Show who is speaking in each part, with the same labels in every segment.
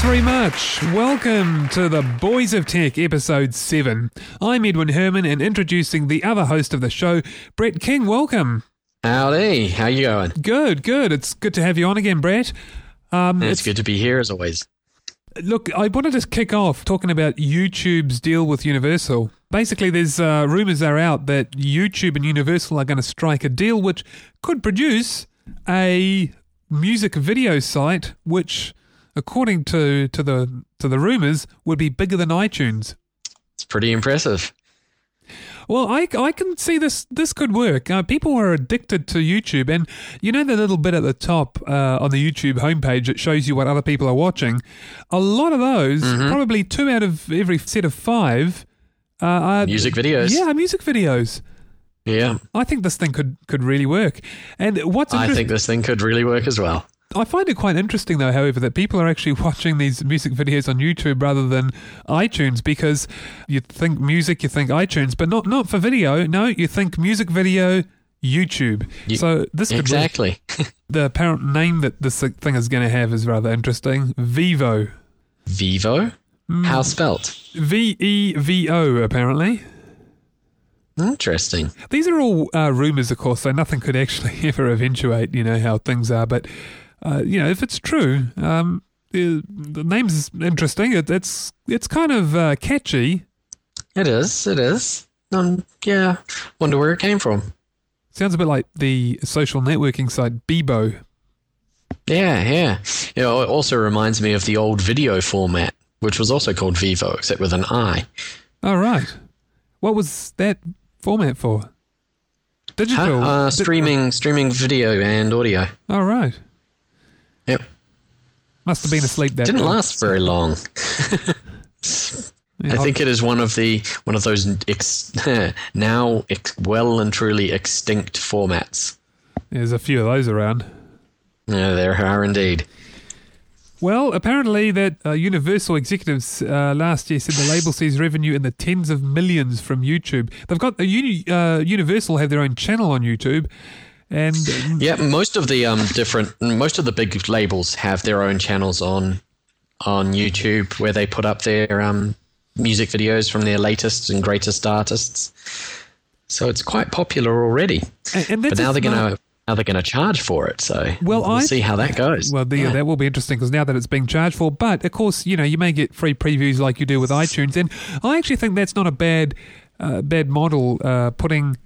Speaker 1: Thanks very much. Welcome to the Boys of Tech, episode 7. I'm Edwin Herman and introducing the other host of the show, Brett King. Welcome.
Speaker 2: Howdy, how you going?
Speaker 1: Good, good. It's good to have you on again, Brett. Um,
Speaker 2: it's, good to be here as always.
Speaker 1: Look, I want to just kick off talking about YouTube's deal with Universal. Basically, there's uh, rumors are out that YouTube and Universal are going to strike a deal which could produce a music video site which according to, to the to the rumors, would be bigger than iTunes.
Speaker 2: It's pretty impressive.
Speaker 1: Well, I, I can see this this could work. Uh, people are addicted to YouTube, and you know the little bit at the top uh, on the YouTube homepage that shows you what other people are watching. A lot of those, mm-hmm. probably two out of every set of five, uh, are
Speaker 2: music videos.
Speaker 1: Yeah, music videos.
Speaker 2: Yeah,
Speaker 1: I think this thing could could really work. And what's
Speaker 2: I think this thing could really work as well.
Speaker 1: I find it quite interesting, though, however, that people are actually watching these music videos on YouTube rather than iTunes because you think music, you think iTunes, but not not for video. No, you think music video, YouTube. You, so this
Speaker 2: exactly
Speaker 1: the apparent name that this thing is going to have is rather interesting. Vevo.
Speaker 2: Vevo. Mm. How spelt?
Speaker 1: V E V O. Apparently.
Speaker 2: Interesting.
Speaker 1: These are all uh, rumors, of course, so nothing could actually ever eventuate, you know, how things are. But uh, you know, if it's true, um, the, the name's interesting. It, it's it's kind of uh, catchy.
Speaker 2: It is. It is. Um, yeah. Wonder where it came from.
Speaker 1: Sounds a bit like the social networking site Bebo.
Speaker 2: Yeah, yeah. You know, it also reminds me of the old video format, which was also called Vivo, except with an I.
Speaker 1: All oh. What was that format for?
Speaker 2: Digital. Huh? Uh, streaming, streaming video and audio.
Speaker 1: All right. Must have been asleep that
Speaker 2: Didn't last very long. I think it is one of the one of those ex, now ex, well and truly extinct formats.
Speaker 1: There's a few of those around.
Speaker 2: Yeah, there are indeed.
Speaker 1: Well, apparently that uh, Universal executives uh, last year said the label sees revenue in the tens of millions from YouTube. They've got a uni, uh, Universal have their own channel on YouTube, and
Speaker 2: yeah, most of the um, different, most of the big labels have their own channels on on YouTube where they put up their um, music videos from their latest and greatest artists. So it's quite popular already.
Speaker 1: And, and
Speaker 2: but now they're going to now they're going to charge for it. So well, we'll I, see how that goes.
Speaker 1: Well, the, yeah. that will be interesting because now that it's being charged for, but of course, you know, you may get free previews like you do with iTunes, and I actually think that's not a bad uh, bad model. Uh, putting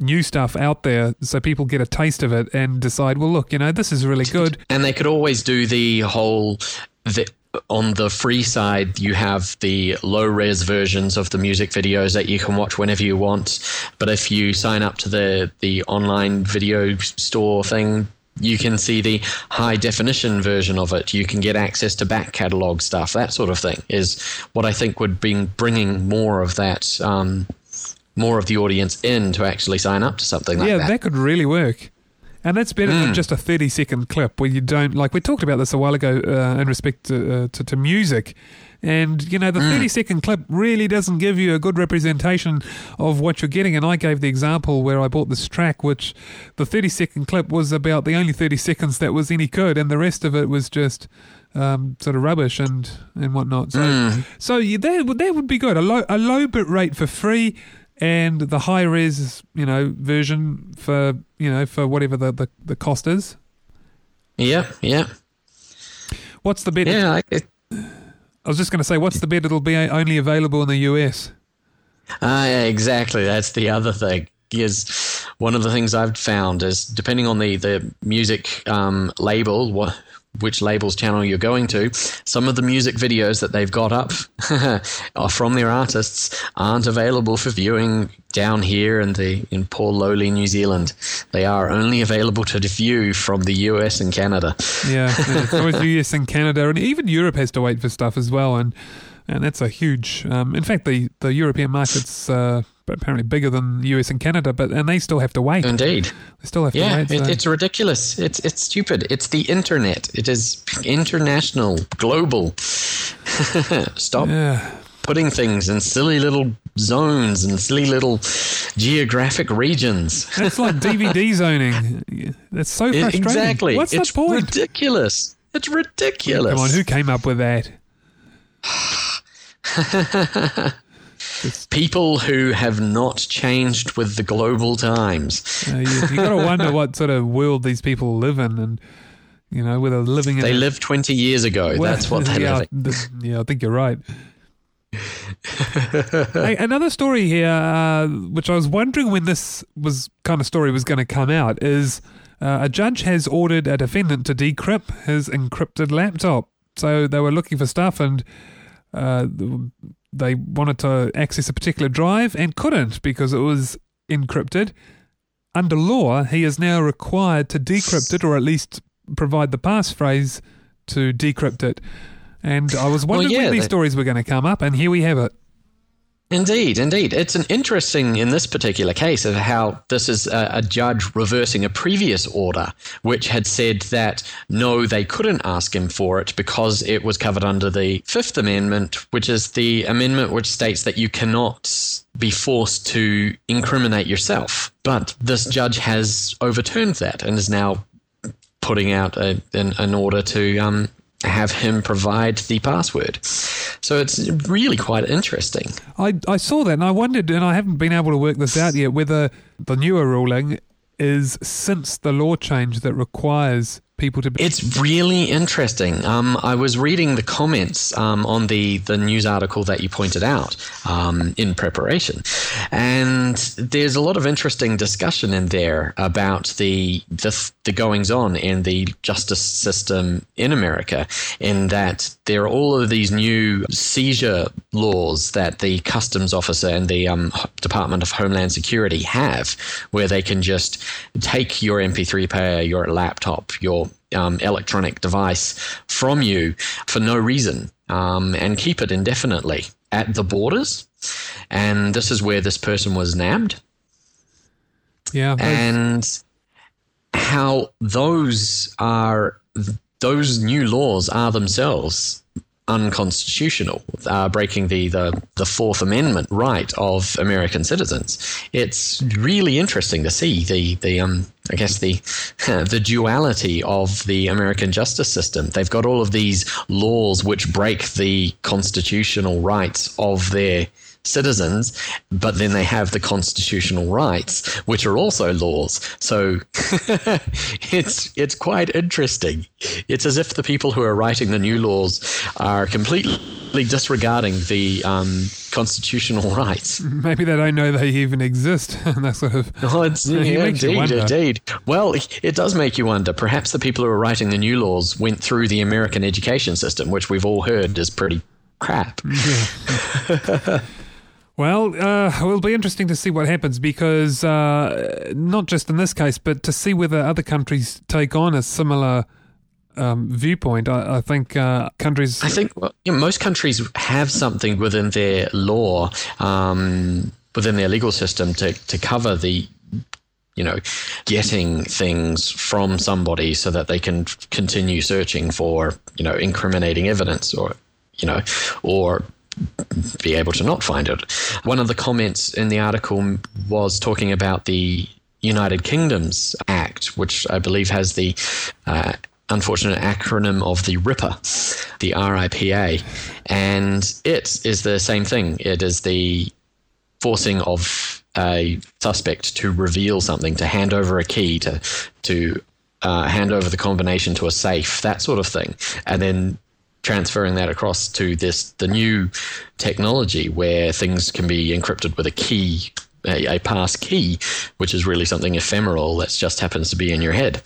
Speaker 1: new stuff out there so people get a taste of it and decide, well, look, you know, this is really good.
Speaker 2: And they could always do the whole. The, on the free side, you have the low res versions of the music videos that you can watch whenever you want. But if you sign up to the, the online video store thing, you can see the high definition version of it. You can get access to back catalog stuff. That sort of thing is what I think would be bringing more of that um, more of the audience in to actually sign up to something like
Speaker 1: yeah,
Speaker 2: that.
Speaker 1: Yeah, that could really work. And that's better mm. than just a 30 second clip where you don't, like we talked about this a while ago uh, in respect to, uh, to, to, music. And, you know, the mm. 30 second clip really doesn't give you a good representation of what you're getting. And I gave the example where I bought this track, which the 30 second clip was about the only 30 seconds that was any good. And the rest of it was just um, sort of rubbish and, and whatnot. So, mm. so yeah, that, that would be good. A low, a low bit rate for free and the high res, you know, version for you know for whatever the the, the cost is.
Speaker 2: Yeah, yeah.
Speaker 1: What's the bid?
Speaker 2: Yeah, I,
Speaker 1: it, I was just going to say, what's the bid? It'll be only available in the US.
Speaker 2: Ah, uh, yeah, exactly. That's the other thing. Is one of the things I've found is depending on the the music um, label, what which label's channel you're going to. Some of the music videos that they've got up are from their artists aren't available for viewing down here in the in poor lowly New Zealand. They are only available to view from the US and Canada.
Speaker 1: Yeah, it's always US and Canada, and even Europe has to wait for stuff as well, and and that's a huge. Um, in fact, the the European market's uh, apparently bigger than the US and Canada, but and they still have to wait.
Speaker 2: Indeed,
Speaker 1: they still have to
Speaker 2: yeah,
Speaker 1: wait.
Speaker 2: it,
Speaker 1: so-
Speaker 2: it's ridiculous. It's it's stupid. It's the internet. It is international, global. Stop
Speaker 1: yeah.
Speaker 2: putting things in silly little zones and silly little geographic regions.
Speaker 1: It's like DVD zoning. That's so frustrating.
Speaker 2: exactly.
Speaker 1: What's
Speaker 2: it's
Speaker 1: the point?
Speaker 2: It's ridiculous. It's ridiculous.
Speaker 1: Come on, who came up with that?
Speaker 2: People who have not changed with the global times.
Speaker 1: Uh, you you got to wonder what sort of world these people live in, and you know whether living in
Speaker 2: They
Speaker 1: a-
Speaker 2: lived 20 years ago.
Speaker 1: well,
Speaker 2: That's what they're
Speaker 1: yeah, yeah, I think you're right. hey, another story here, uh, which I was wondering when this was kind of story was going to come out, is uh, a judge has ordered a defendant to decrypt his encrypted laptop. So they were looking for stuff and uh, they wanted to access a particular drive and couldn't because it was encrypted. Under law, he is now required to decrypt it or at least provide the passphrase to decrypt it. And I was wondering
Speaker 2: yeah,
Speaker 1: when these stories were going to come up, and here we have it.
Speaker 2: Indeed, indeed. It's an interesting in this particular case of how this is a, a judge reversing a previous order, which had said that no, they couldn't ask him for it because it was covered under the Fifth Amendment, which is the amendment which states that you cannot be forced to incriminate yourself. But this judge has overturned that and is now putting out a, an, an order to um, have him provide the password. So it's really quite interesting.
Speaker 1: I, I saw that and I wondered, and I haven't been able to work this out yet, whether the newer ruling is since the law change that requires people to be.
Speaker 2: It's really interesting. Um, I was reading the comments um, on the, the news article that you pointed out um, in preparation, and there's a lot of interesting discussion in there about the the, the goings on in the justice system in America. In that there are all of these new seizure laws that the customs officer and the um, Department of Homeland Security have, where they can just take your MP3 player, your laptop, your um, electronic device from you for no reason um, and keep it indefinitely at the borders. And this is where this person was nabbed.
Speaker 1: yeah,
Speaker 2: And how those are, those new laws are themselves unconstitutional, uh, breaking the, the, the Fourth Amendment right of American citizens. It's really interesting to see the, the um, I guess the the duality of the American justice system. They've got all of these laws which break the constitutional rights of their citizens, but then they have the constitutional rights, which are also laws. So it's it's quite interesting. It's as if the people who are writing the new laws are completely disregarding the um, constitutional rights.
Speaker 1: maybe they don't know they even exist. and that sort of.
Speaker 2: Oh, it's,
Speaker 1: Yeah, it
Speaker 2: yeah, indeed, indeed. Well, it does make you wonder. Perhaps the people who are writing the new laws went through the American education system, which we've all heard is pretty crap.
Speaker 1: Well, uh, it will be interesting to see what happens because uh, not just in this case, but to see whether other countries take on a similar um, viewpoint. I, I think uh, countries.
Speaker 2: I think well, you know, most countries have something within their law, um, within their legal system to, to cover the, you know, getting things from somebody so that they can continue searching for, you know, incriminating evidence or, you know, or be able to not find it. One of the comments in the article was talking about the United Kingdom's Act, which I believe has the uh, unfortunate acronym of the RIPA, the RIPA. And it is the same thing. It is the forcing of a suspect to reveal something, to hand over a key, to, to uh, hand over the combination to a safe, that sort of thing. And then transferring that across to this the new technology where things can be encrypted with a key a, a pass key which is really something ephemeral that just happens to be in your head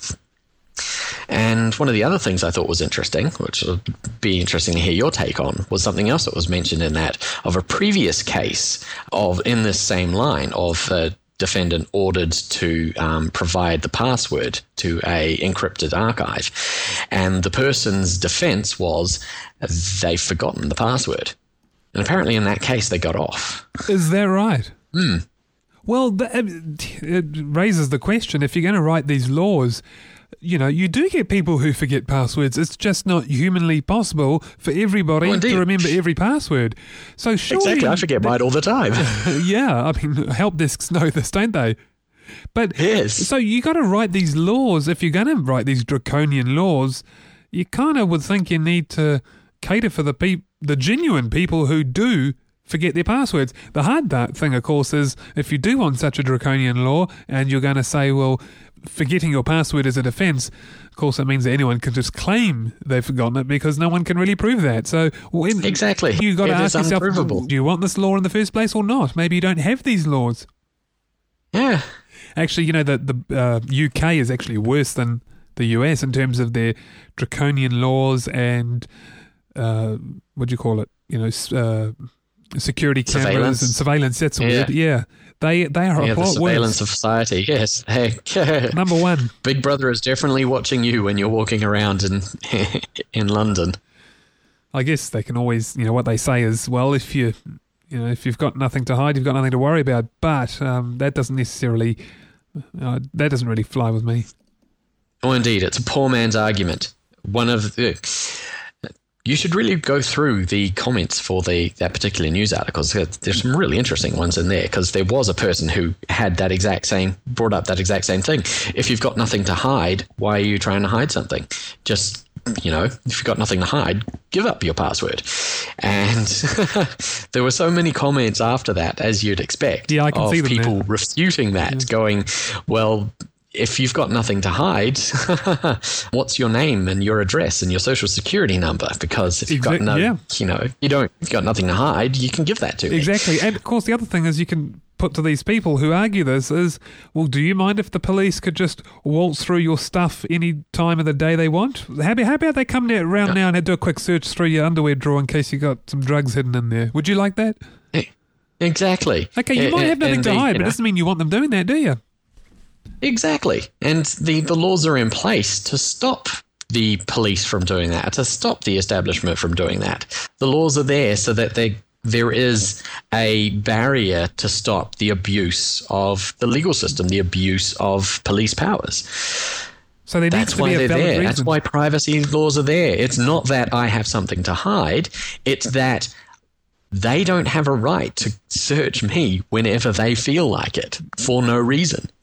Speaker 2: And one of the other things I thought was interesting, which would be interesting to hear your take on, was something else that was mentioned in that of a previous case of in this same line of a defendant ordered to um, provide the password to a encrypted archive, and the person's defense was they've forgotten the password. And apparently, in that case, they got off.
Speaker 1: Is that right?
Speaker 2: Hmm.
Speaker 1: Well, it raises the question if you're going to write these laws, you know, you do get people who forget passwords. It's just not humanly possible for everybody
Speaker 2: Oh,
Speaker 1: to remember every password. So surely,
Speaker 2: Exactly, I forget mine all the time.
Speaker 1: yeah, I mean, help desks know this, don't they? But
Speaker 2: Yes.
Speaker 1: so you got to write these laws. If you're going to write these draconian laws, you kind of would think you need to cater for the peop- the genuine people who do forget their passwords. The hard that thing, of course, is if you do want such a draconian law and you're going to say, well, forgetting your password is a defense. Of course, it means that anyone can just claim they've forgotten it because no one can really prove that. So, when,
Speaker 2: Exactly.
Speaker 1: you got to ask yourself. Do you want this law in the first place or not? Maybe you don't have these laws.
Speaker 2: yeah.
Speaker 1: Actually, you know that the uh, UK is actually worse than the US in terms of their draconian laws and uh, what do you call it? You know, uh, security cameras
Speaker 2: Surveillance.
Speaker 1: and surveillance. That's the
Speaker 2: Yeah.
Speaker 1: word. Yeah, they they are
Speaker 2: Yeah,
Speaker 1: a
Speaker 2: the surveillance
Speaker 1: worse.
Speaker 2: of society. Yes. Hey,
Speaker 1: Number one.
Speaker 2: Big Brother is definitely watching you when you're walking around in in London.
Speaker 1: I guess they can always, you know, what they say is, well, if you, you know, if you've got nothing to hide, you've got nothing to worry about. But um, that doesn't necessarily, uh, that doesn't really fly with me.
Speaker 2: Oh, indeed, it's a poor man's argument. One of the. You should really go through the comments for the that particular news articles. There's some really interesting ones in there because there was a person who had that exact same brought up that exact same thing. If you've got nothing to hide, why are you trying to hide something? Just you know, if you've got nothing to hide, give up your password. And there were so many comments after that, as you'd expect,
Speaker 1: Yeah, I can
Speaker 2: of
Speaker 1: see them
Speaker 2: people refuting that, going, well, if you've got nothing to hide, what's your name and your address and your social security number? Because if you've got no,
Speaker 1: yeah.
Speaker 2: you know, you don't, you've got nothing to hide, you can give that to me.
Speaker 1: Exactly. And of course, the other thing is you can put to these people who argue this is, well, do you mind if the police could just waltz through your stuff any time of the day they want? How about, how about they come around now and do a quick search through your underwear drawer in case you got some drugs hidden in there? Would you like that?
Speaker 2: Eh, exactly.
Speaker 1: Okay, you
Speaker 2: A-
Speaker 1: might have eh, nothing
Speaker 2: and
Speaker 1: to hide, but it doesn't mean you want them doing that, do you?
Speaker 2: Exactly. And the, the laws are in place to stop the police from doing that, to stop the establishment from doing that. The laws are there so that they, there is a barrier to stop the abuse of the legal system, the abuse of police powers.
Speaker 1: So needs
Speaker 2: That's why they're there.
Speaker 1: reason.
Speaker 2: That's why privacy laws are there. It's not that I have something to hide, it's that they don't have a right to search me whenever they feel like it for no reason.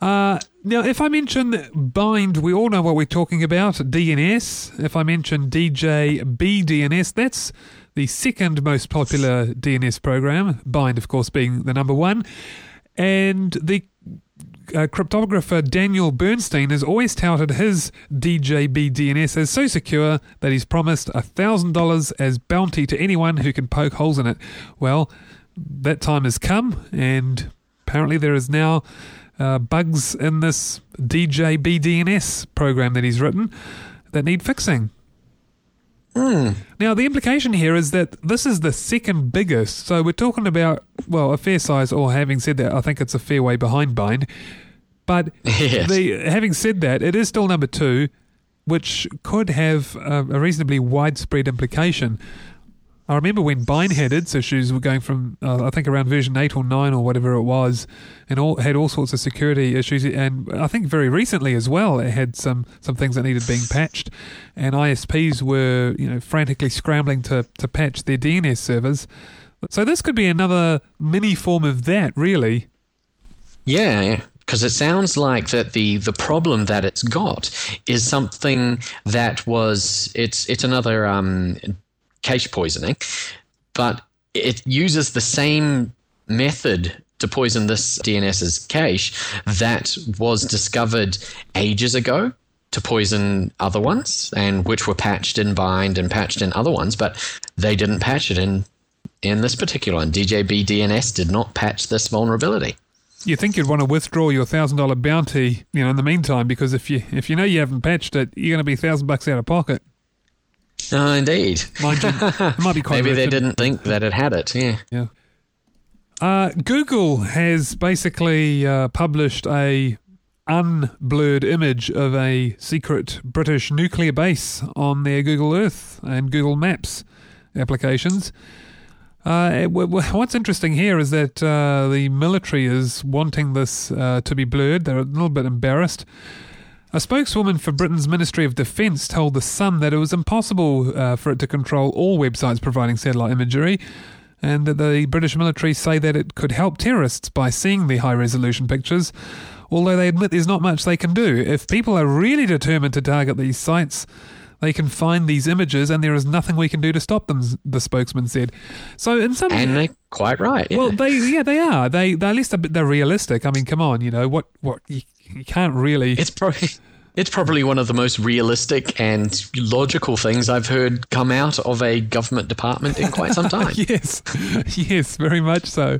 Speaker 1: Uh, now, if I mention BIND, we all know what we're talking about DNS. If I mention djbdns, that's the second most popular DNS program, BIND, of course, being the number one. And the uh, cryptographer Daniel Bernstein has always touted his djbdns as so secure that he's promised $1,000 as bounty to anyone who can poke holes in it. Well, that time has come, and apparently there is now uh, bugs in this djbdns program that he's written that need fixing. Hmm. Now, the implication here is that this is the second biggest. So we're talking about, well, a fair size, or having said that, I think it's a fair way behind BIND. But
Speaker 2: Yes.
Speaker 1: the, having said that, it is still number two, which could have a, a reasonably widespread implication. I remember when its issues, were going from uh, I think around version eight or nine or whatever it was, and all had all sorts of security issues. And I think very recently as well, it had some some things that needed being patched, and ISPs were you know frantically scrambling to to patch their DNS servers. So this could be another mini form of that, really.
Speaker 2: Yeah, yeah. Because it sounds like that the the problem that it's got is something that was it's it's another um, cache poisoning, but it uses the same method to poison this DNS's cache that was discovered ages ago to poison other ones and which were patched in BIND and patched in other ones, but they didn't patch it in in this particular one. djbdns did not patch this vulnerability.
Speaker 1: You think you'd want to withdraw your thousand dollar bounty, you know, in the meantime, because if you if you know you haven't patched it, you're going to be thousand bucks out of pocket.
Speaker 2: Oh, indeed.
Speaker 1: You, it might be quite.
Speaker 2: Maybe they didn't think that it had it. Yeah.
Speaker 1: Yeah. Uh, Google has basically uh, published a unblurred image of a secret British nuclear base on their Google Earth and Google Maps applications. Uh, what's interesting here is that uh, the military is wanting this uh, to be blurred. They're a little bit embarrassed. A spokeswoman for Britain's Ministry of Defence told The Sun that it was impossible uh, for it to control all websites providing satellite imagery, and that the British military say that it could help terrorists by seeing the high resolution pictures, although they admit there's not much they can do. If people are really determined to target these sites, they can find these images, and there is nothing we can do to stop them, the spokesman said. So, in some
Speaker 2: And they're quite right. Yeah.
Speaker 1: well, they yeah they are they they at least a bit they're realistic. I mean, come on, you know what what you, can't really
Speaker 2: it's probably. It's probably one of the most realistic and logical things I've heard come out of a government department in quite some time.
Speaker 1: yes, yes, very much so.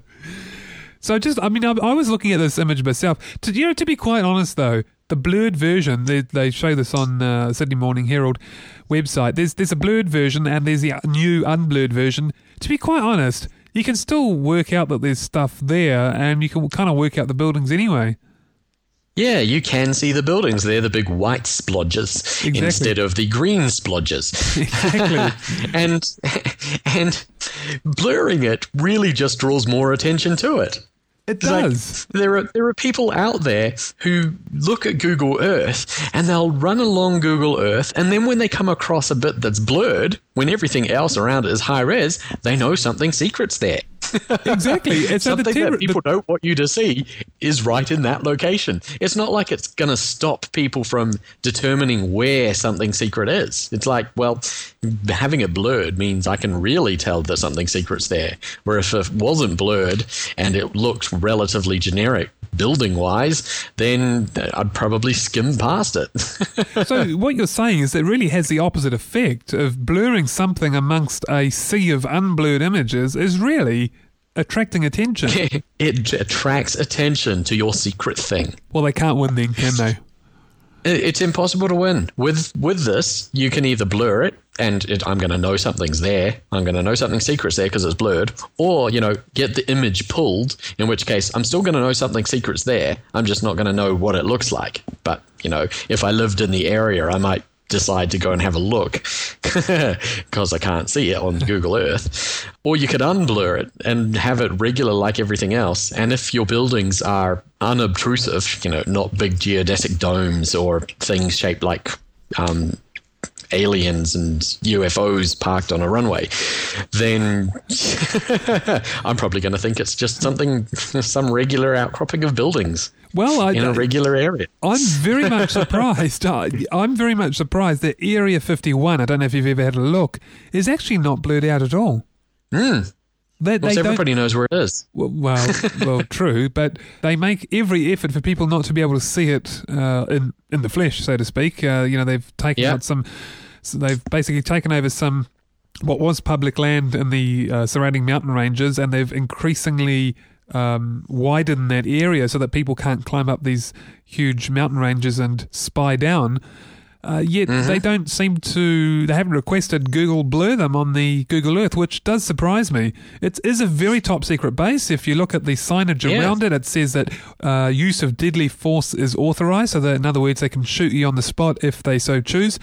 Speaker 1: So just, I mean, I, I was looking at this image myself. To you know, to be quite honest though, the blurred version they, they show this on uh, Sydney Morning Herald website. There's there's a blurred version and there's the new unblurred version. To be quite honest, you can still work out that there's stuff there, and you can kind of work out the buildings anyway.
Speaker 2: Yeah, you can see the buildings. They're the big white splodges
Speaker 1: Exactly.
Speaker 2: instead of the green splodges.
Speaker 1: Exactly.
Speaker 2: and and blurring it really just draws more attention to it.
Speaker 1: It
Speaker 2: It's like,
Speaker 1: does.
Speaker 2: there are there are people out there who look at Google Earth and they'll run along Google Earth and then when they come across a bit that's blurred, when everything else around it is high res, they know something secret's there.
Speaker 1: exactly. It's so the
Speaker 2: Something that people don't want you to see is right in that location. It's not like it's going to stop people from determining where something secret is. It's like, well, having it blurred means I can really tell that something secret's there. Where if it wasn't blurred and it looked relatively generic building wise, then I'd probably skim past it.
Speaker 1: so what you're saying is it really has the opposite effect of blurring something amongst a sea of unblurred images is really attracting attention.
Speaker 2: it attracts attention to your secret thing.
Speaker 1: well, they can't win then, can they?
Speaker 2: It's impossible to win with with this. You can either blur it, and it, I'm going to know something's there. I'm going to know something secret's there because it's blurred, or you know, get the image pulled. In which case, I'm still going to know something secret's there. I'm just not going to know what it looks like. But you know, if I lived in the area, I might decide to go and have a look because I can't see it on Google Earth. Or you could unblur it and have it regular like everything else. And if your buildings are unobtrusive, you know, not big geodetic domes or things shaped like um, aliens and UFOs parked on a runway, then I'm probably going to think it's just something, some regular outcropping of buildings
Speaker 1: Well, I,
Speaker 2: in a regular area.
Speaker 1: I'm very much surprised. I, I'm very much surprised that Area 51, I don't know if you've ever had a look, is actually not blurred out at all.
Speaker 2: Hmm.
Speaker 1: They,
Speaker 2: Well,
Speaker 1: they
Speaker 2: everybody knows where it is.
Speaker 1: Well, well, well, true, but they make every effort for people not to be able to see it uh, in in the flesh, so to speak. Uh, you know, they've taken out some, so they've basically taken over some what was public land in the uh, surrounding mountain ranges, and they've increasingly um, widened that area so that people can't climb up these huge mountain ranges and spy down. Uh, yet they don't seem to. They haven't requested Google blur them on the Google Earth, which does surprise me. It is a very top secret base. If you look at the signage around it, it says that uh, use of deadly force is authorized. So that, in other words, they can shoot you on the spot if they so choose.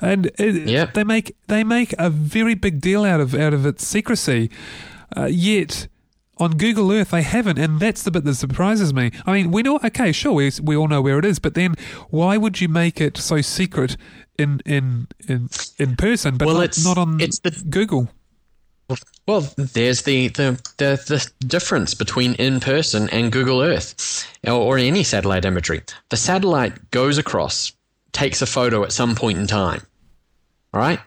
Speaker 1: And it,
Speaker 2: Yeah.
Speaker 1: they make they make a very big deal out of out of its secrecy. Uh, yet on Google Earth they haven't, and that's the bit that surprises me. I mean, we know, okay, sure, we, we all know where it is, but then why would you make it so secret in in in, in person, but
Speaker 2: Well,
Speaker 1: not,
Speaker 2: it's-
Speaker 1: not on
Speaker 2: it's the-
Speaker 1: Google?
Speaker 2: Well, there's the, the, the, the difference between in person and Google Earth or, or any satellite imagery. The satellite goes across, takes a photo at some point in time. All right?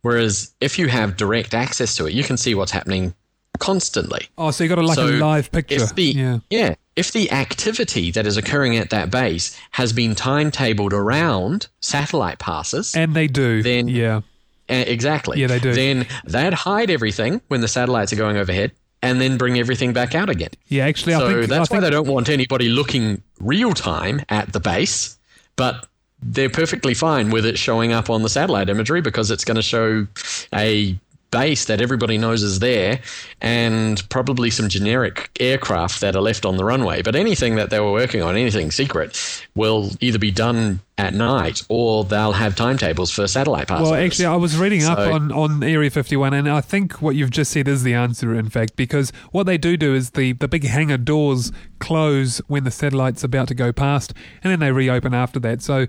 Speaker 2: Whereas if you have direct access to it, you can see what's happening constantly.
Speaker 1: Oh, so you got a, like
Speaker 2: So
Speaker 1: a live picture.
Speaker 2: If the,
Speaker 1: yeah.
Speaker 2: if the activity that is occurring at that base has been timetabled around satellite passes,
Speaker 1: And they do.
Speaker 2: Then-
Speaker 1: yeah.
Speaker 2: Uh, exactly.
Speaker 1: Yeah, they do.
Speaker 2: Then they'd hide everything when the satellites are going overhead. and then bring everything back out again.
Speaker 1: Yeah, actually,
Speaker 2: so
Speaker 1: I think
Speaker 2: that's
Speaker 1: I
Speaker 2: why
Speaker 1: think,
Speaker 2: they don't want anybody looking real time at the base, but they're perfectly fine with it showing up on the satellite imagery because it's going to show a base that everybody knows is there and probably some generic aircraft that are left on the runway. But anything that they were working on, anything secret, will either be done at night or they'll have timetables for satellite passes.
Speaker 1: Well, actually, I was reading up on, on Area 51, and I think what you've just said is the answer, in fact, because what they do do is the, the big hangar doors close when the satellite's about to go past, and then they reopen after that. So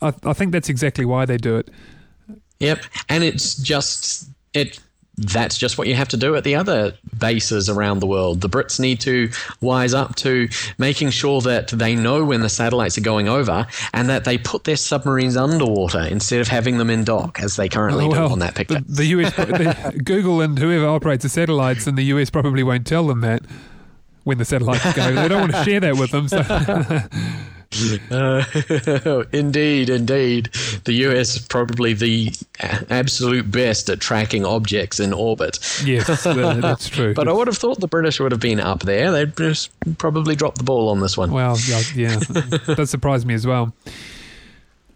Speaker 1: I, I think that's exactly why they do it.
Speaker 2: Yep, and it's just it. That's just what you have to do at the other bases around the world. The Brits need to wise up to making sure that they know when the satellites are going over and that they put their submarines underwater instead of having them in dock as they currently oh, do on that picture.
Speaker 1: The, the US, the, Google and whoever operates the satellites in the US probably won't tell them that when the satellites go. They don't want to share that with them. So.
Speaker 2: Uh, indeed, indeed. The US is probably the absolute best at tracking objects in orbit.
Speaker 1: yes, that's true.
Speaker 2: But I would have thought the British would have been up there. They'd just probably dropped the ball on this one.
Speaker 1: well, yeah, yeah, that surprised me as well.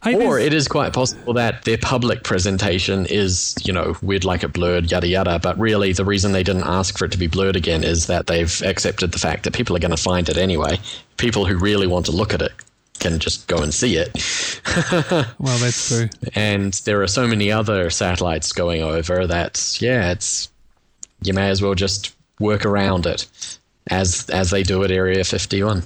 Speaker 1: Hey,
Speaker 2: Or it is quite possible that their public presentation is, you know, we'd like it blurred, yada yada. But really, the reason they didn't ask for it to be blurred again is that they've accepted the fact that people are going to find it anyway. People who really want to look at it can just go and see it.
Speaker 1: well, that's true.
Speaker 2: And there are so many other satellites going over that, yeah, it's you may as well just work around it as as they do at Area 51.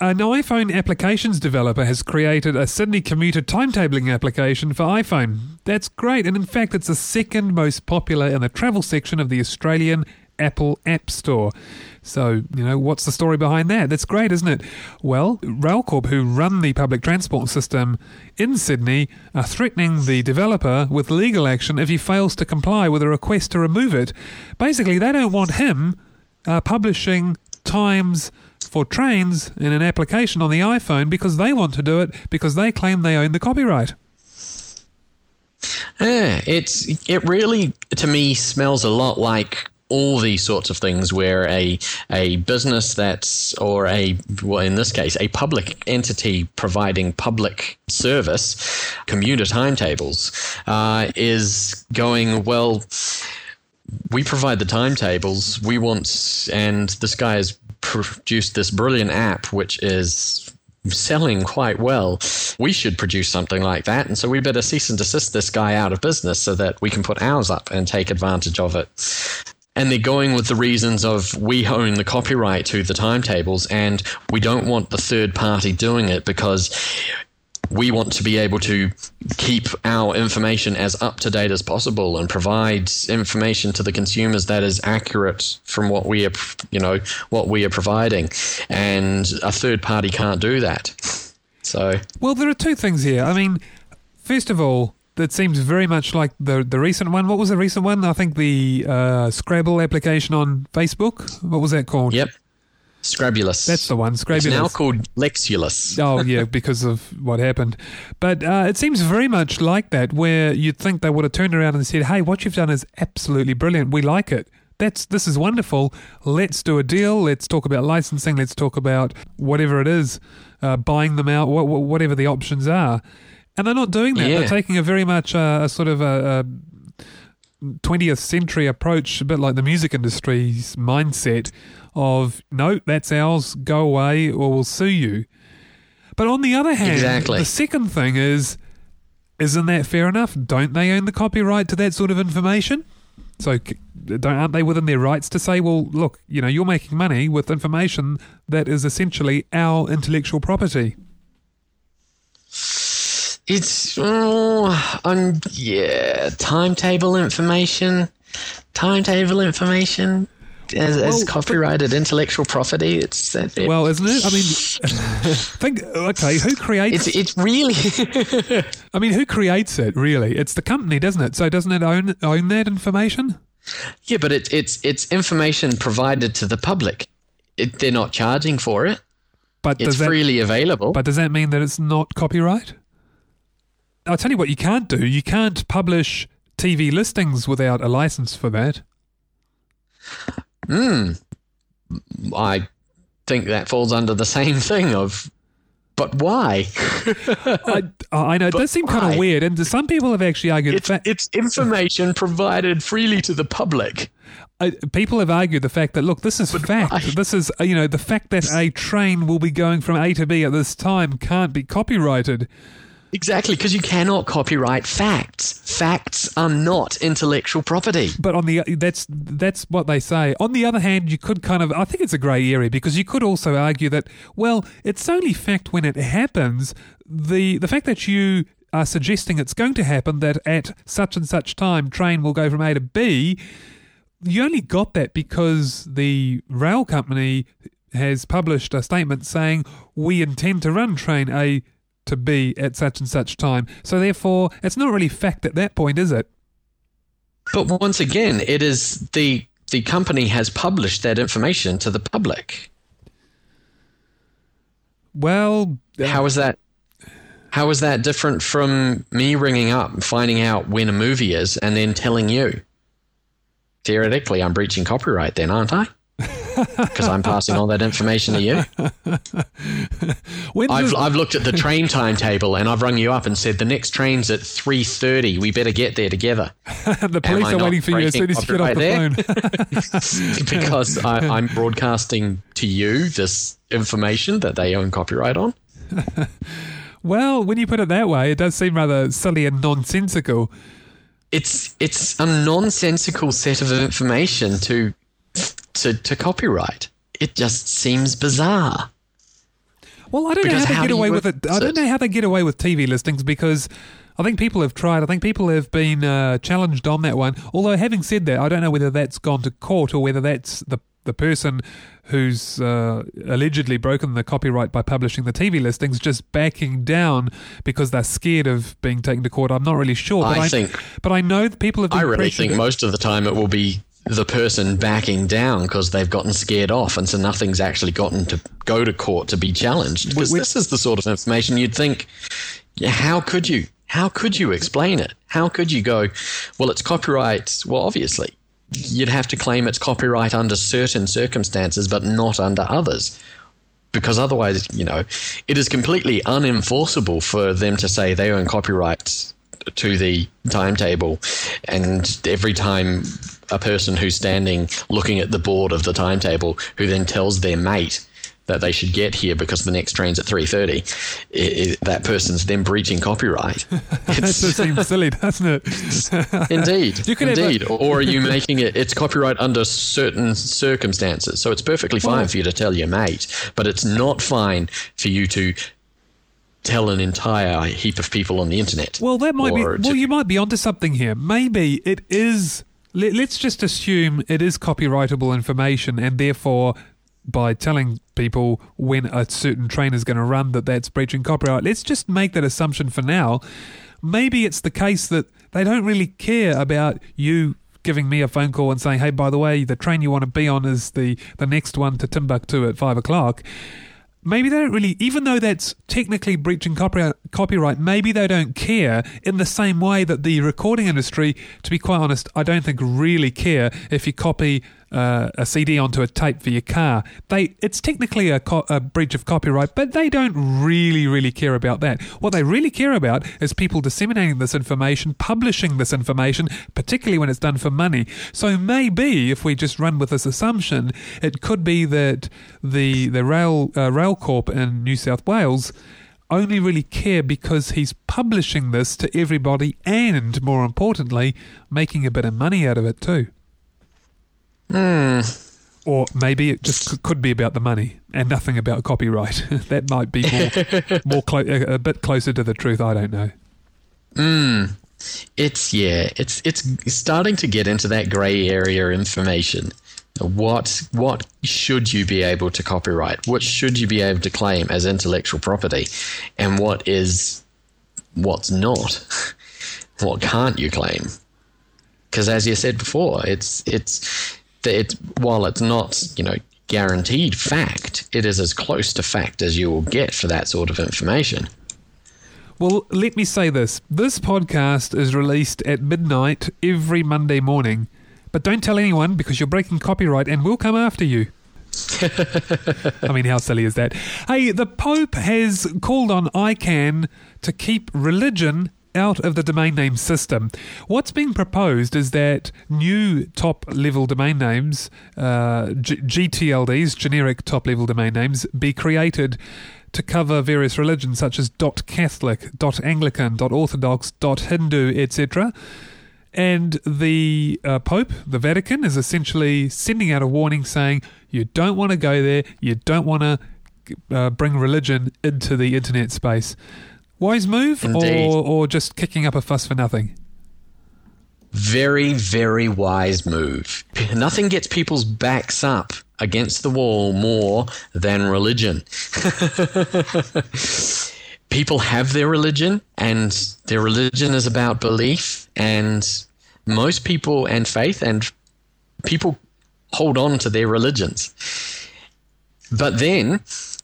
Speaker 1: An iPhone applications developer has created a Sydney commuter timetabling application for iPhone. That's great, and in fact, it's the second most popular in the travel section of the Australian Apple App Store. So, you know, what's the story behind that? That's great, isn't it? Well, Railcorp, who run the public transport system in Sydney, are threatening the developer with legal action if he fails to comply with a request to remove it. Basically, they don't want him uh, publishing times for trains in an application on the iPhone because they want to do it because they claim they own the copyright.
Speaker 2: Yeah, it's it really to me smells a lot like all these sorts of things where a a business that's or a well in this case a public entity providing public service commuter timetables uh, is going well we provide the timetables we want and this guy has produced this brilliant app which is selling quite well. We should produce something like that. And so we better cease and desist this guy out of business so that we can put ours up and take advantage of it. And they're going with the reasons of we own the copyright to the timetables and we don't want the third party doing it because we want to be able to keep our information as up to date as possible and provide information to the consumers that is accurate from what we are, you know, what we are providing. And a third party can't do that. So,
Speaker 1: Well, there are two things here. I mean, first of all, that seems very much like the the recent one. What was the recent one? I think the uh, Scrabble application on Facebook. What was that called?
Speaker 2: yep. Scrabulous.
Speaker 1: That's the one.
Speaker 2: It's now called Lexulous.
Speaker 1: Oh yeah, because of what happened. But uh, it seems very much like that, where you'd think they would have turned around and said, "Hey, what you've done is absolutely brilliant. We like it. That's this is wonderful. Let's do a deal. Let's talk about licensing. Let's talk about whatever it is, uh, buying them out, wh- wh- whatever the options are." And they're not doing that.
Speaker 2: Yeah.
Speaker 1: They're taking a very much uh, a sort of a, a 20th century approach, a bit like the music industry's mindset of no, that's ours, go away, or we'll sue you. But on the other hand,
Speaker 2: Exactly.
Speaker 1: the second thing is, isn't that fair enough? Don't they own the copyright to that sort of information? So don't, aren't they within their rights to say, well, look, you know, you're making money with information that is essentially our intellectual property?
Speaker 2: It's oh, um, yeah, timetable information, timetable information as, as
Speaker 1: Well,
Speaker 2: copyrighted intellectual property. It's. It,
Speaker 1: Well, isn't it? I mean, think, okay, who creates it?
Speaker 2: it's it's really
Speaker 1: I mean, who creates it? Really, it's the company, doesn't it? So doesn't it own own that information?
Speaker 2: yeah, but it's it's it's information provided to the public. It, they're not charging for it.
Speaker 1: But
Speaker 2: It's
Speaker 1: that
Speaker 2: freely available.
Speaker 1: but does that mean that it's not copyright? I'll tell you what you can't do. You can't publish TV listings without a license for that.
Speaker 2: Hmm. I think that falls under the same thing of but why?
Speaker 1: I, I know it does seem kind of weird, and some people have actually argued.
Speaker 2: It's,
Speaker 1: fa-
Speaker 2: it's information provided freely to the public.
Speaker 1: people have argued the fact that look, this is fact.
Speaker 2: why?
Speaker 1: This is you know the fact that a train will be going from A to B at this time can't be copyrighted.
Speaker 2: Exactly, because you cannot copyright facts. Facts are not intellectual property.
Speaker 1: But on the that's that's what they say. On the other hand, you could kind of I think it's a grey area because you could also argue that well, it's only fact when it happens. The the fact that you are suggesting it's going to happen that at such and such time train will go from A to B, you only got that because the rail company has published a statement saying we intend to run train A to be at such and such time. So therefore, it's not really fact at that point, is it?
Speaker 2: But once again, it is the the company has published that information to the public.
Speaker 1: Well, uh,
Speaker 2: How is that? How is that different from me ringing up and finding out when a movie is and then telling you? Theoretically, I'm breaching copyright then, aren't I? Because I'm passing all that information to you. I've, I've looked at the train timetable and I've rung you up and said the next train's at 3.30. We better get there together.
Speaker 1: the police are waiting for you as soon as you get off the phone.
Speaker 2: because I, I'm broadcasting to you this information that they own copyright on.
Speaker 1: well, when you put it that way, it does seem rather silly and nonsensical.
Speaker 2: It's it's a nonsensical set of information to to to copyright. It just seems bizarre.
Speaker 1: Well, I don't know how they
Speaker 2: how
Speaker 1: get away with it. I don't know how they get away with TV listings because I think people have tried. I think people have been uh, challenged on that one. Although, having said that, I don't know whether that's gone to court or whether that's the the person who's uh, allegedly broken the copyright by publishing the TV listings just backing down because they're scared of being taken to court. I'm not really sure. But
Speaker 2: I think-
Speaker 1: but I know that people have.
Speaker 2: I really think most of the time it will be the person backing down because they've gotten scared off, and so nothing's actually gotten to go to court to be challenged. Because this is the sort of information you'd think. Yeah, how could you? How could you explain it? How could you go? Well, it's copyright. Well, obviously, you'd have to claim it's copyright under certain circumstances, but not under others. Because otherwise, you know, it is completely unenforceable for them to say they own copyright to the timetable, and every time a person who's standing looking at the board of the timetable, who then tells their mate that they should get here because the next train's at three thirty, that person's then breaching copyright.
Speaker 1: that just seems silly, doesn't it?
Speaker 2: Indeed,
Speaker 1: You a-
Speaker 2: indeed. or are you making it? It's copyright under certain circumstances, so it's perfectly fine
Speaker 1: Well-
Speaker 2: for you to tell your mate, but it's not fine for you to tell an entire heap of people on the internet.
Speaker 1: Well, that might be. Well,
Speaker 2: to-
Speaker 1: you might be onto something here. Maybe it is. Let, let's just assume it is copyrightable information, and therefore, by telling people when a certain train is going to run, that that's breaching copyright. Let's just make that assumption for now. Maybe it's the case that they don't really care about you giving me a phone call and saying, "Hey, by the way, the train you want to be on is the the next one to Timbuktu at five o'clock." Maybe they don't really, even though that's technically breaching copyright, maybe they don't care in the same way that the recording industry, to be quite honest, I don't think really care if you copy uh, a CD onto a tape for your car. They, it's technically a, co- a breach of copyright, but they don't really, really care about that. What they really care about is people disseminating this information, publishing this information, particularly when it's done for money. So maybe if we just run with this assumption, it could be that the the rail uh, Railcorp in New South Wales only really care because he's publishing this to everybody and more importantly making a bit of money out of it too
Speaker 2: Hmm.
Speaker 1: or maybe it just c- could be about the money and nothing about copyright that might be more, more clo- a, a bit closer to the truth i don't know
Speaker 2: Mm. It's yeah, it's it's starting to get into that grey area information. What what should you be able to copyright? What should you be able to claim as intellectual property? And what is what's not? What can't you claim? Because as you said before, it's it's it while it's not, you know, guaranteed fact, it is as close to fact as you will get for that sort of information.
Speaker 1: Well, let me say this. This podcast is released at midnight every Monday morning But don't tell anyone because you're breaking copyright and we'll come after you. I mean, how silly is that? Hey, the Pope has called on ICANN to keep religion out of the domain name system. What's being proposed is that new top level domain names, uh, G- GTLDs, generic top level domain names, be created to cover various religions such as .catholic, .anglican, .orthodox, .hindu, etc. And the uh, Pope, the Vatican, is essentially sending out a warning saying you don't want to go there, you don't want to uh, bring religion into the internet space. Wise move
Speaker 2: Indeed.
Speaker 1: or, or just kicking up a fuss for nothing?
Speaker 2: Very, very wise move. Nothing gets people's backs up against the wall more than religion. People have their religion, and their religion is about belief, and most people and faith, and people hold on to their religions. But then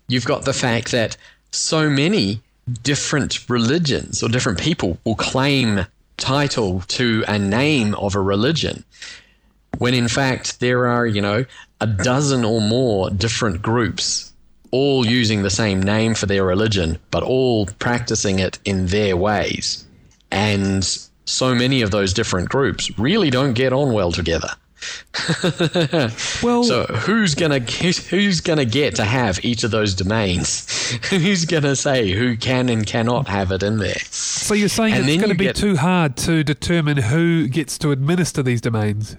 Speaker 2: you've got the fact that so many different religions or different people will claim title to a name of a religion when in fact there are, you know, a dozen or more different groups all using the same name for their religion, but all practicing it in their ways. And so many of those different groups really don't get on well together.
Speaker 1: Well,
Speaker 2: So who's gonna who's, who's gonna get to have each of those domains? who's gonna say who can and cannot have it in there?
Speaker 1: so you're saying
Speaker 2: and
Speaker 1: it's going to be
Speaker 2: get-
Speaker 1: too hard to determine who gets to administer these domains?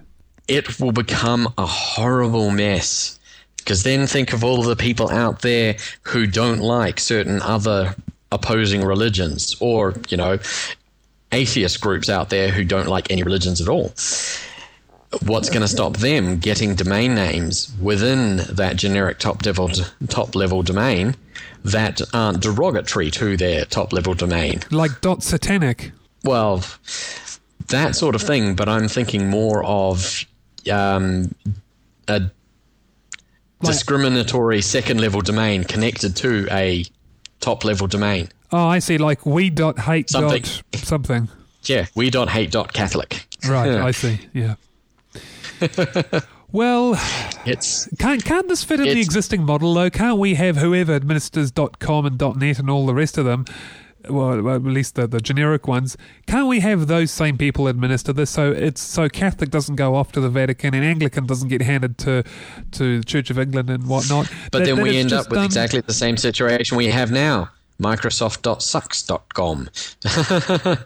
Speaker 2: It will become a horrible mess. Because then think of all the people out there who don't like certain other opposing religions, or you know, atheist groups out there who don't like any religions at all. What's going to stop them getting domain names within that generic top level top level domain that aren't derogatory to their top level domain?
Speaker 1: Like dot satanic.
Speaker 2: Well, that sort of thing, but I'm thinking more of um, a
Speaker 1: Like-
Speaker 2: discriminatory second level domain connected to a top level domain.
Speaker 1: Oh, I see. Like we dot hate
Speaker 2: Something.
Speaker 1: dot something.
Speaker 2: Yeah, we dot hate dot Catholic.
Speaker 1: Right.
Speaker 2: Yeah.
Speaker 1: I see. Yeah. Well,
Speaker 2: It's
Speaker 1: can't can't this fit in the existing model though? Can't we have whoever administers .com and .net and all the rest of them? Well, well, at least the, the generic ones. Can't we have those same people administer this so it's so Catholic doesn't go off to the Vatican and Anglican doesn't get handed to to the Church of England and whatnot?
Speaker 2: but
Speaker 1: That-
Speaker 2: then
Speaker 1: that
Speaker 2: we end up with
Speaker 1: done-
Speaker 2: exactly the same situation we have now. Microsoft.sucks.com.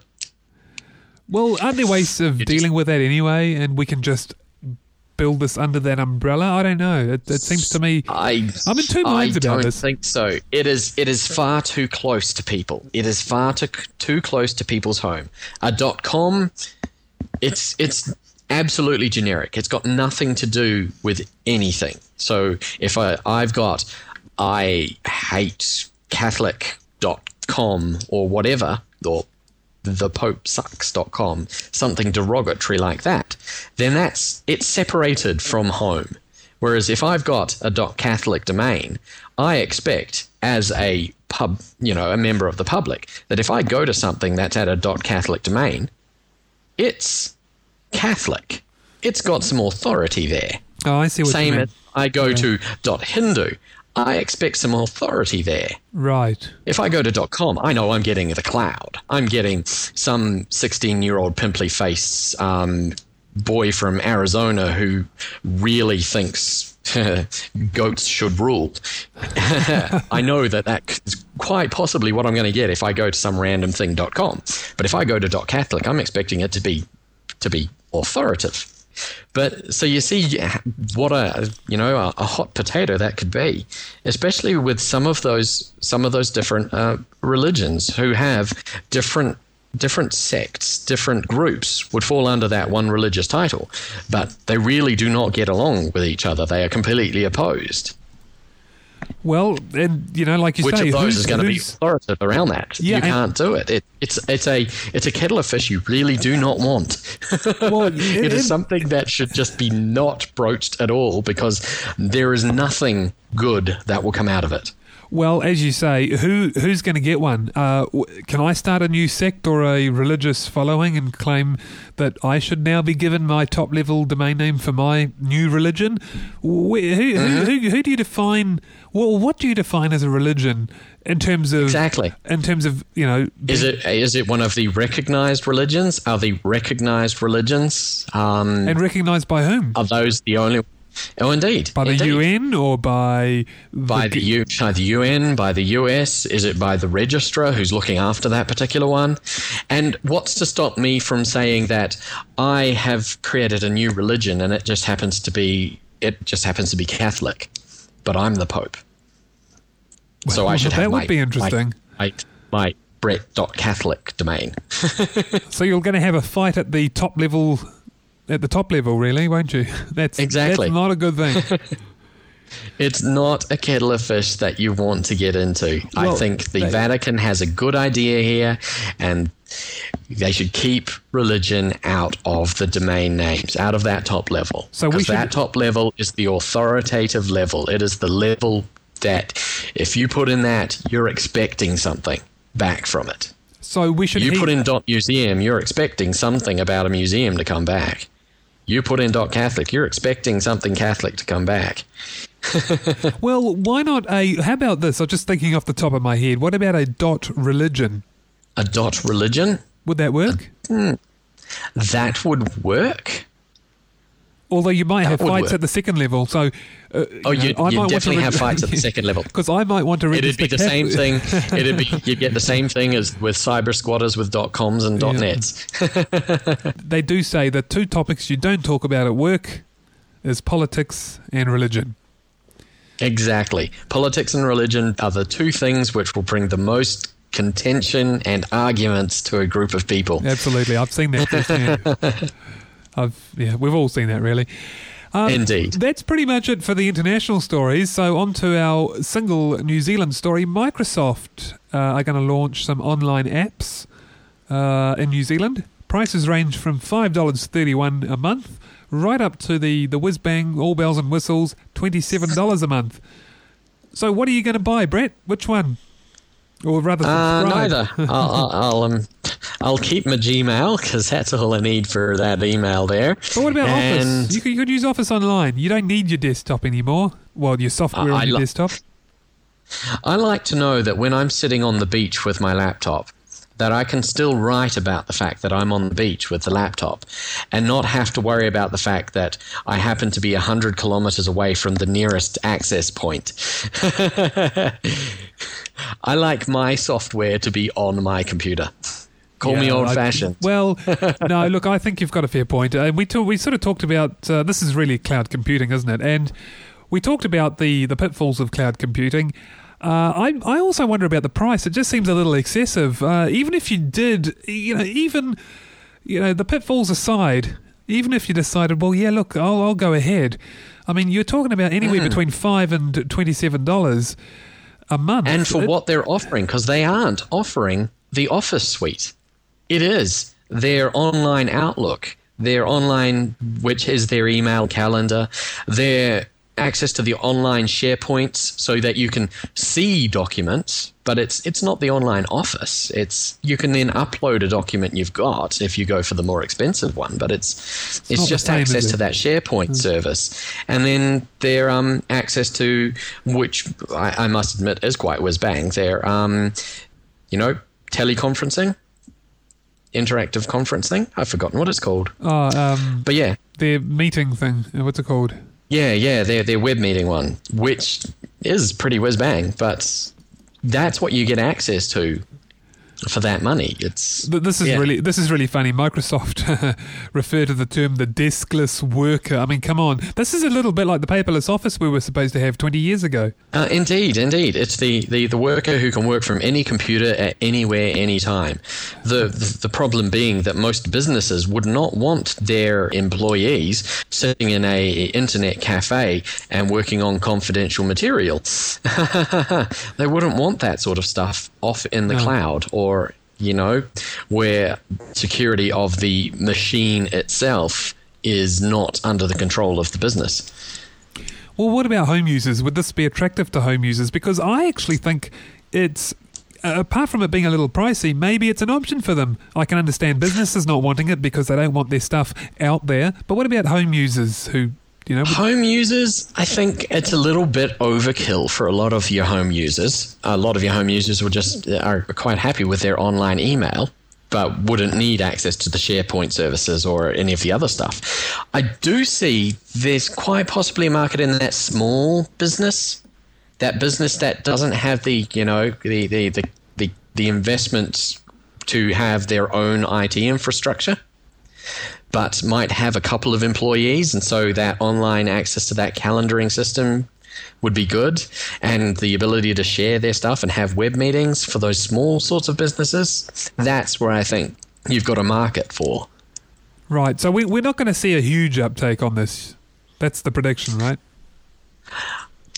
Speaker 1: Well, aren't there ways of dealing with that anyway? And we can just build this under that umbrella. I don't know. It, it seems to me.
Speaker 2: I
Speaker 1: I'm in two minds
Speaker 2: I
Speaker 1: about
Speaker 2: don't
Speaker 1: this.
Speaker 2: think so. It is it is far too close to people. It is far too too close to people's home. A dot com, it's it's absolutely generic. It's got nothing to do with anything. So if I I've got I hate Catholic dot com or whatever or the Pope sucks.com, something derogatory like that, then that's it's separated from home. Whereas if I've got a .catholic domain, I expect as a pub, you know, a member of the public, that if I go to something that's at a .catholic domain, it's Catholic. It's got some authority there.
Speaker 1: Oh, I see what
Speaker 2: Same
Speaker 1: you mean.
Speaker 2: Same as I go to .hindu, I expect some authority there.
Speaker 1: Right.
Speaker 2: If I go to .com, I know I'm getting the cloud. I'm getting some 16-year-old pimply faced um, boy from Arizona who really thinks goats should rule. I know that that is quite possibly what I'm going to get if I go to some random thing.com. But if I go to .catholic, I'm expecting it to be to be authoritative. But so you see what a you know a, a hot potato that could be, especially with some of those some of those different uh, religions who have different different sects, different groups would fall under that one religious title, but they really do not get along with each other. They are completely opposed.
Speaker 1: Well, and you know, like you
Speaker 2: Which
Speaker 1: say,
Speaker 2: of those
Speaker 1: who's-
Speaker 2: is going to be authoritative around that?
Speaker 1: Yeah,
Speaker 2: you can't do it. it. It's it's a it's a kettle of fish you really do not want.
Speaker 1: Well,
Speaker 2: it
Speaker 1: it-
Speaker 2: is something that should just be not broached at all because there is nothing good that will come out of it.
Speaker 1: Well, as you say, who who's going to get one? Uh, can I start a new sect or a religious following and claim that I should now be given my top level domain name for my new religion? Wh- Who, who,
Speaker 2: Mm-hmm.
Speaker 1: who, who do you define? Well, what do you define as a religion in terms of
Speaker 2: Exactly.
Speaker 1: In terms of you know,
Speaker 2: Is it is it one of the recognized religions? Are the recognized religions? Um,
Speaker 1: and recognized by whom?
Speaker 2: are those the only? Oh, indeed.
Speaker 1: By the
Speaker 2: indeed.
Speaker 1: UN or by
Speaker 2: by the, U, by the UN, by the US? Is it by the registrar who's looking after that particular one? And what's to stop me from saying that I have created a new religion and it just happens to be it just happens to be Catholic, but I'm the Pope. so I
Speaker 1: Well,
Speaker 2: should
Speaker 1: that
Speaker 2: have
Speaker 1: would
Speaker 2: my,
Speaker 1: be interesting.
Speaker 2: My, my, my Brett.Catholic domain.
Speaker 1: So you're going to have a fight at the top level, at the top level, really, won't you? That's
Speaker 2: Exactly.
Speaker 1: That's not a good thing.
Speaker 2: It's not a kettle of fish that you want to get into. I think the
Speaker 1: they-
Speaker 2: Vatican has a good idea here, and they should keep religion out of the domain names, out of that top level.
Speaker 1: So we
Speaker 2: Because
Speaker 1: should-
Speaker 2: that top level is the authoritative level. It is the level that if you put in that, you're expecting something back from it.
Speaker 1: So we should.
Speaker 2: You
Speaker 1: heed-
Speaker 2: put in dot museum, you're expecting something about a museum to come back. You put in dot Catholic, you're expecting something Catholic to come back.
Speaker 1: Well, why not a? How about this? I'm just thinking off the top of my head. What about a dot religion?
Speaker 2: A dot religion,
Speaker 1: Would that work? Hmm.
Speaker 2: that would work.
Speaker 1: Although you might have fights
Speaker 2: work.
Speaker 1: at the second level. So. Uh,
Speaker 2: Oh, you, you definitely have fights at the second level.
Speaker 1: Because I might want to
Speaker 2: It'd be the same thing. It'd be you get the same thing as with cyber squatters with dot coms and dot
Speaker 1: Yeah.
Speaker 2: nets.
Speaker 1: They do say that two topics you don't talk about at work is politics and religion.
Speaker 2: Exactly. Politics and religion are the two things which will bring the most contention and arguments to a group of people.
Speaker 1: Absolutely, I've seen that. firsthand. I've yeah, we've all seen that really. Um,
Speaker 2: Indeed.
Speaker 1: That's pretty much it for the international stories. So on to our single New Zealand story. Microsoft uh, are going to launch some online apps uh, in New Zealand. Prices range from five dollars thirty-one a month, right up to the the whiz bang, all bells and whistles, twenty-seven dollars a month. So what are you going to buy, Brett? Which one? Or rather,
Speaker 2: Uh, neither. I'll, I'll, I'll, um, I'll keep my Gmail because that's all I need for that email there.
Speaker 1: But what about
Speaker 2: And-
Speaker 1: Office? You could, you could use Office online. You don't need your desktop anymore. Well, your software
Speaker 2: Uh,
Speaker 1: on
Speaker 2: I
Speaker 1: your desktop.
Speaker 2: I like to know that when I'm sitting on the beach with my laptop, that I can still write about the fact that I'm on the beach with the laptop and not have to worry about the fact that I happen to be 100 kilometers away from the nearest access point. I like my software to be on my computer. Call me old fashioned.
Speaker 1: Well, no, look, I think you've got a fair point. And we talk, we sort of talked about uh, this is really cloud computing, isn't it? And we talked about the the pitfalls of cloud computing. Uh, I I also wonder about the price. It just seems a little excessive. Uh, even if you did, you know, even you know the pitfalls aside, even if you decided, well, yeah, look, I'll I'll go ahead. I mean, you're talking about anywhere
Speaker 2: Mm.
Speaker 1: between five and twenty seven dollars a month.
Speaker 2: and for
Speaker 1: It-
Speaker 2: what they're offering, because they aren't offering the Office suite. It is their online Outlook, their online, which is their email calendar, their access to the online SharePoints so that you can see documents, but it's it's not the online Office. It's you can then upload a document you've got if you go for the more expensive one, but it's it's,
Speaker 1: the
Speaker 2: just access to that SharePoint service, and then their um, access to which I, I must admit is quite whiz bang. Their um, you know teleconferencing, interactive conferencing. I've forgotten what it's called,
Speaker 1: oh, um,
Speaker 2: but yeah,
Speaker 1: the meeting thing. What's it called?
Speaker 2: Yeah, yeah. Their their web meeting one, which is pretty whiz bang, but that's what you get access to for that money. It's
Speaker 1: Th- This is
Speaker 2: Yeah.
Speaker 1: really this is really funny. Microsoft refer to the term the deskless worker. I mean, come on, this is a little bit like the paperless office we were supposed to have twenty years ago.
Speaker 2: Uh, indeed, indeed. It's the, the, the worker who can work from any computer at anywhere, anytime. The, the the problem being that most businesses would not want their employees sitting in a internet cafe and working on confidential material. they wouldn't want that sort of stuff off in the
Speaker 1: No.
Speaker 2: cloud or you know where security of the machine itself is not under the control of the business.
Speaker 1: Well, what about home users? Would this be attractive to home users? Because I actually think it's uh, apart from it being a little pricey, maybe it's an option for them. I can understand businesses not wanting it because they don't want their stuff out there. But what about home users who, you know,
Speaker 2: Home users, I think it's a little bit overkill for a lot of your home users. A lot of your home users will just are quite happy with their online email, but wouldn't need access to the SharePoint services or any of the other stuff. I do see there's quite possibly a market in that small business, that business that doesn't have the you know the the the the, the investments to have their own IT infrastructure but might have a couple of employees, and so that online access to that calendaring system would be good, and the ability to share their stuff and have web meetings for those small sorts of businesses. That's where I think you've got a market for.
Speaker 1: right? So we, we're not going to see a huge uptake on this. That's the prediction, right?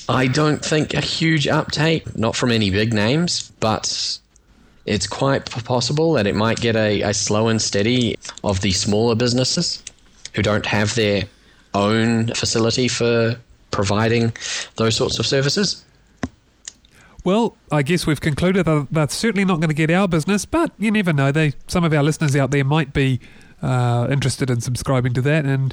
Speaker 2: I don't think a huge uptake, not from any big names, but it's quite possible that it might get a, a slow and steady of the smaller businesses who don't have their own facility for providing those sorts of services.
Speaker 1: Well, I guess we've concluded that that's certainly not going to get our business, but you never know. They some of our listeners out there might be uh, interested in subscribing to that, and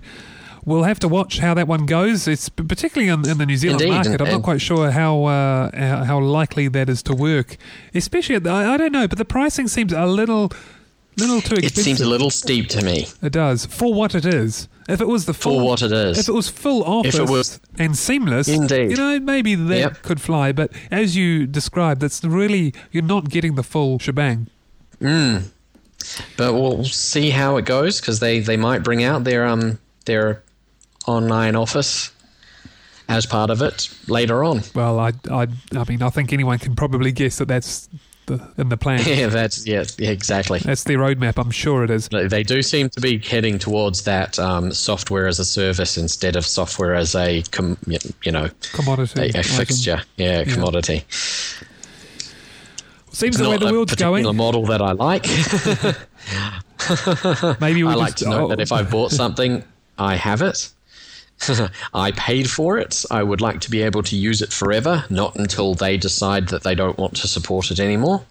Speaker 1: we'll have to watch how that one goes. It's particularly in, in the New Zealand
Speaker 2: Indeed,
Speaker 1: market. I'm not quite sure how, uh, how how likely that is to work. Especially, at the, I, I don't know, but the pricing seems a little little too expensive.
Speaker 2: It seems a little steep to me
Speaker 1: It does for what it is. If it was the full,
Speaker 2: for what it is.
Speaker 1: if it was full office
Speaker 2: If it was-
Speaker 1: and seamless,
Speaker 2: Indeed.
Speaker 1: you know, maybe that
Speaker 2: Yep.
Speaker 1: could fly. But as you described, that's really you're not getting the full shebang.
Speaker 2: Mm. But we'll see how it goes because they, they might bring out their um their online office as part of it later on.
Speaker 1: Well, I, I, I mean, I think anyone can probably guess that that's the, in the plan.
Speaker 2: yeah, that's yeah, yeah, exactly.
Speaker 1: That's their roadmap. I'm sure it is.
Speaker 2: They- do seem to be heading towards that um, software as a service instead of software as a com- you know
Speaker 1: Commodity.
Speaker 2: a, a fixture, yeah, commodity.
Speaker 1: Seems
Speaker 2: It's
Speaker 1: the way the world's going.
Speaker 2: model that I like.
Speaker 1: Maybe we
Speaker 2: I like
Speaker 1: just,
Speaker 2: to know
Speaker 1: oh,
Speaker 2: that if I bought something, I have it. I paid for it. I would like to be able to use it forever, not until they decide that they don't want to support it anymore.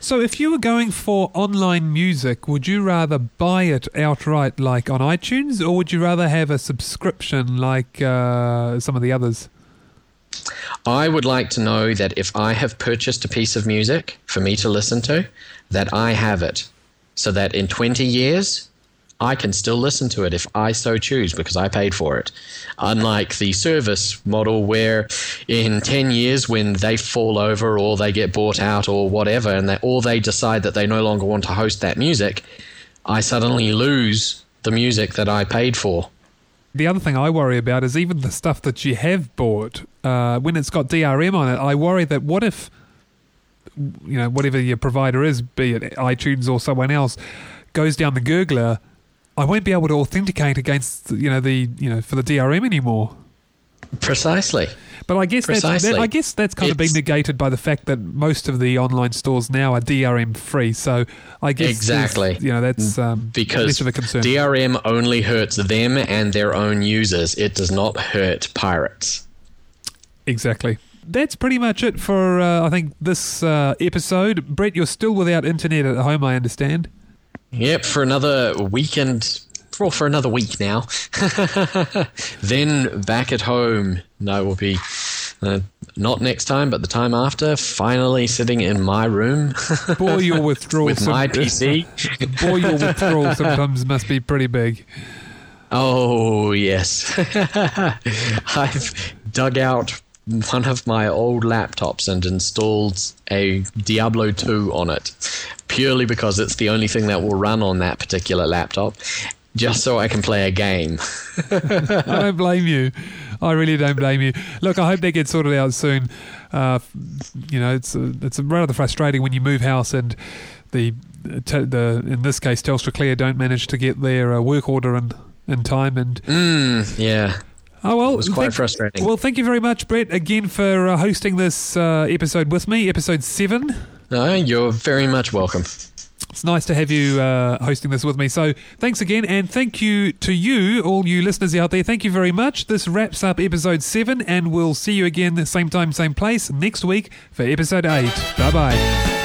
Speaker 1: So, if you were going for online music, would you rather buy it outright, like on iTunes, or would you rather have a subscription, like uh, some of the others?
Speaker 2: I would like to know that if I have purchased a piece of music for me to listen to, that I have it. So that in 20 years, I can still listen to it if I so choose because I paid for it. Unlike the service model where in 10 years when they fall over or they get bought out or whatever and they, or they decide that they no longer want to host that music, I suddenly lose the music that I paid for.
Speaker 1: The other thing I worry about is even the stuff that you have bought, uh, when it's got DRM on it, I worry that what if, you know, whatever your provider is, be it iTunes or someone else, goes down the gurgler, I won't be able to authenticate against, you know, the, you know, for the DRM anymore.
Speaker 2: Precisely.
Speaker 1: But I guess that's, that, I guess that's kind of been negated by the fact that most of the online stores now are DRM free. So I guess
Speaker 2: Exactly.
Speaker 1: you know that's um,
Speaker 2: because
Speaker 1: less of a concern.
Speaker 2: DRM only hurts them and their own users. It does not hurt pirates.
Speaker 1: Exactly. That's pretty much it for uh, I think this uh, episode. Brett, you're still without internet at home, I understand.
Speaker 2: Yep, for another weekend. Well, for another week now. then back at home. No, we'll be uh, not next time, but the time after. Finally sitting in my room
Speaker 1: Boy, your withdrawal
Speaker 2: with my PC.
Speaker 1: Boy, your withdrawal sometimes must be pretty big.
Speaker 2: Oh, yes. I've dug out one of my old laptops and installed a Diablo 2 on it purely because it's the only thing that will run on that particular laptop just so I can play a game.
Speaker 1: I don't blame you. I really don't blame you. Look, I hope they get sorted out soon. Uh, you know, it's uh it's rather frustrating when you move house and the te- the in this case Telstra Clear don't manage to get their uh, work order in in time. And
Speaker 2: Mm, yeah.
Speaker 1: oh well,
Speaker 2: It was quite
Speaker 1: thank-
Speaker 2: frustrating.
Speaker 1: Well, thank you very much, Brett, again for uh, hosting this uh, episode with me, episode seven.
Speaker 2: No, you're very much welcome.
Speaker 1: It's nice to have you uh, hosting this with me. So thanks again, and thank you to you, all you listeners out there. Thank you very much. This wraps up episode seven, and we'll see you again, the same time, same place next week for episode eight. Bye bye.